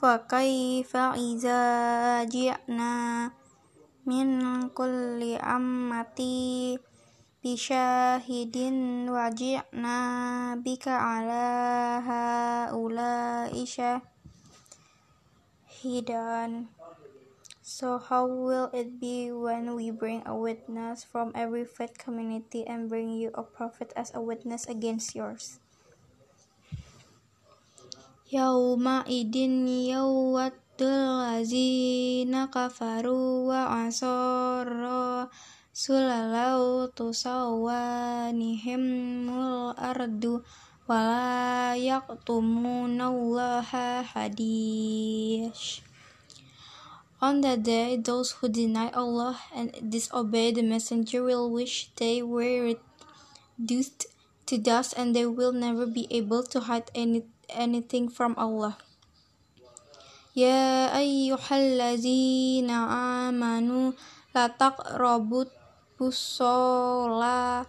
فكيف إذا جئنا من كل أمة بشاهد وجئنا بك على هؤلاء شاهدا So how will it be when we bring a witness from every faith community and bring you a prophet as a witness against yours? يومئذ يود الذين كفروا وعصوا الرسول لو تسوانهم الأرض ولا يكتمون الله حديث On that day, those who deny Allah and disobey the Messenger will wish they were reduced to dust and they will never be able to hide any, anything from Allah. Ya ayyuhallazina amanu la taqrabut busola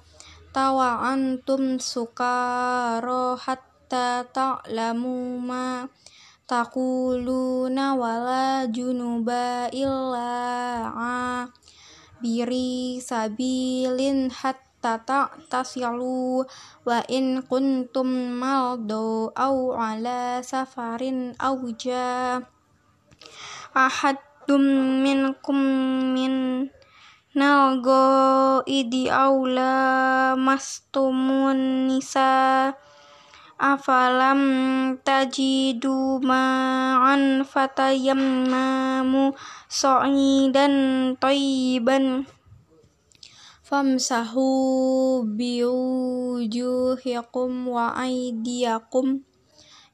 tawa antum sukaro hatta ta'lamu ma taquluna wala junuba illa biri sabilin hatta ta'tasilu wa in kuntum maldo au ala safarin au ja ahadum minkum min nalgo idi aula mastumun nisa' afalam tajidu ma'an fatayammamu sa'idan tayyiban famsahu biwujuhikum wa aydiyakum.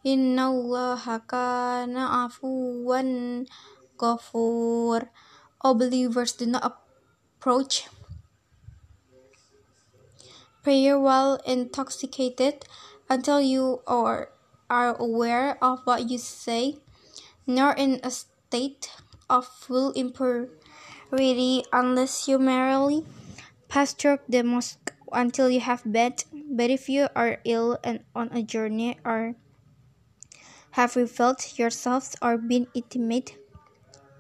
Innallaha kana afuwan ghafur. O believers do not approach prayer while intoxicated until you are, are aware of what you say, nor in a state of full impurity unless you merely through the mosque until you have bed. But if you are ill and on a journey or have revealed yourselves or been intimate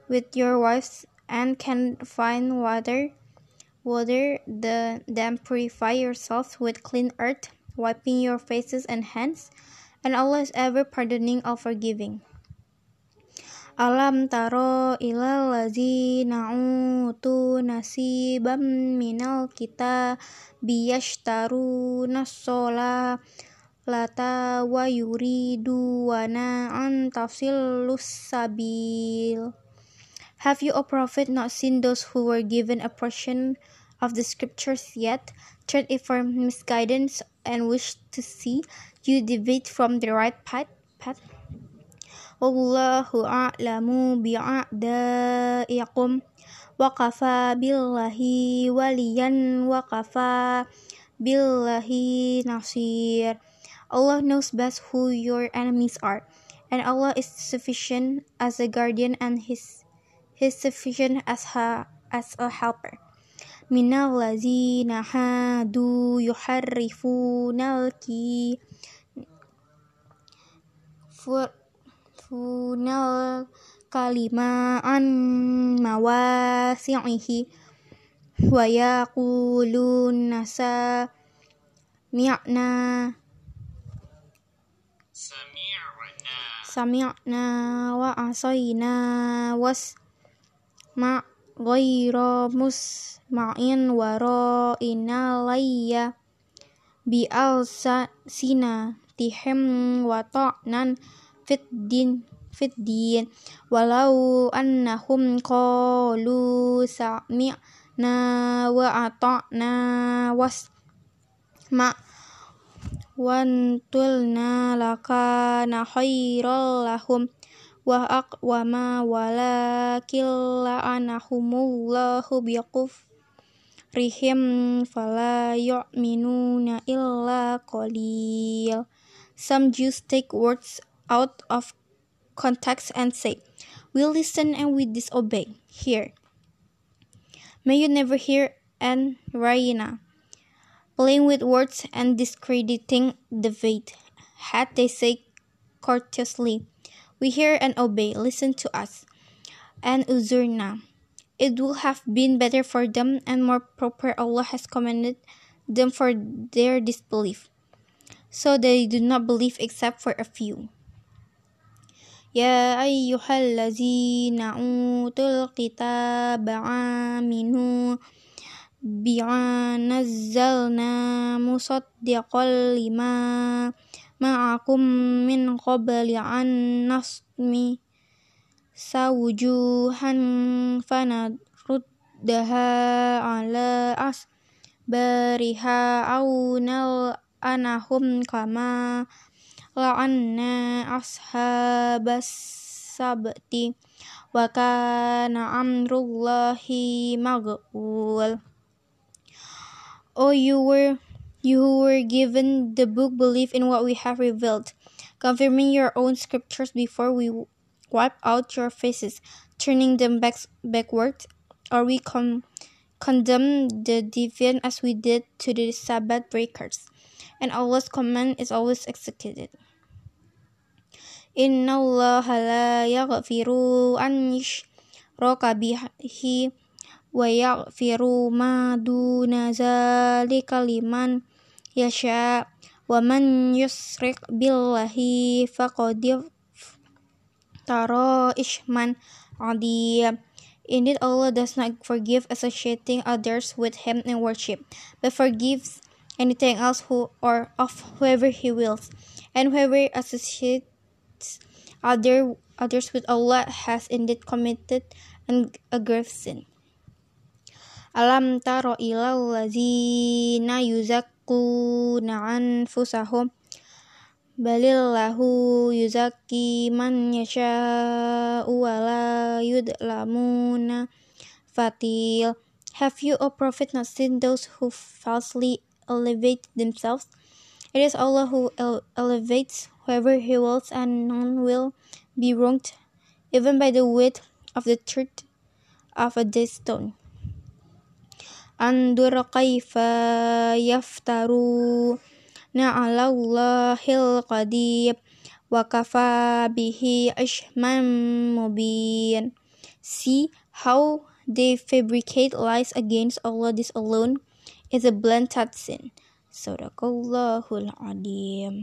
with your wives and can find water, water, the, then purify yourselves with clean earth wiping your faces and hands, and Allah is ever pardoning or forgiving. Alam taro ilal ladzina utu nasibam minal kita biyashtaru nasola lata wa yuridu wana an tafsilus sabil. Have you, O Prophet, not seen those who were given a portion of the scriptures yet, turn it for misguidance and wish to see you deviate from the right path. path. Bi'a'daikum wa kafa billahi waliyan wa kafa billahi nasir. Allah knows best who your enemies are, and Allah is sufficient as a guardian and His His sufficient as a, as a helper. من الذين هادوا يحرفون الكي yasrifuna kalima an mawasi'ihi wa yaqulun nasa mi'na. Sami'na. Wa asayna was ma ghaira musma'in wa ra'ina layya bi'al sina tihim wa ta'nan fiddin fiddin walau annahum qalu sami'na wa ata'na was ma wantulna lakana khairal lahum wa aqwama walakil la'anahumullahu biquf rihim fala yu'minuna illa qalil. Some Jews take words out of context and say, We listen and we disobey. Here. May you never hear and Raina playing with words and discrediting the faith. Had they say courteously, We hear and obey, listen to us. And uzurna. It would have been better for them and more proper Allah has commanded them for their disbelief. So they do not believe except for a few. يا أيها الذين أوتوا الكتاب آمنوا بما نزلنا مصدقا لما معكم من قبل أن نصمي سوجوها فنردها على أسبارها أو نلعنهم كما لعنا أصحاب السبت وكان أمر الله مغفول Oh, you were you who were given the book, believe in what we have revealed, confirming your own scriptures before we wipe out your faces, turning them back backward, or we con condemn the deviant as we did to the Sabbath breakers, and Allah's command is always executed. Inna Allah la yaghfiru an yushraka bihi wa yaghfiru ma duna zalika liman yasha wa man yusrik billahi faqad taro isman adi. Indeed, Allah does not forgive associating others with Him in worship, but forgives anything else who or of whoever He wills, and whoever associates other others with Allah has indeed committed a grave sin. Alam taro ilal lazina yuzakkuna anfusahum balillahu yuzakki man yasha'u wa la yudlamuna fatil Have you, O Prophet, not seen those who falsely elevate themselves? It is Allah who ele elevates whoever He wills, and none will be wronged, even by the weight of the truth of a dead stone. انظر كيف يفترون على الله القدير وكفى به عشما مبين See how they fabricate lies against Allah this alone is a blatant sin. Sadaqallahul Adim.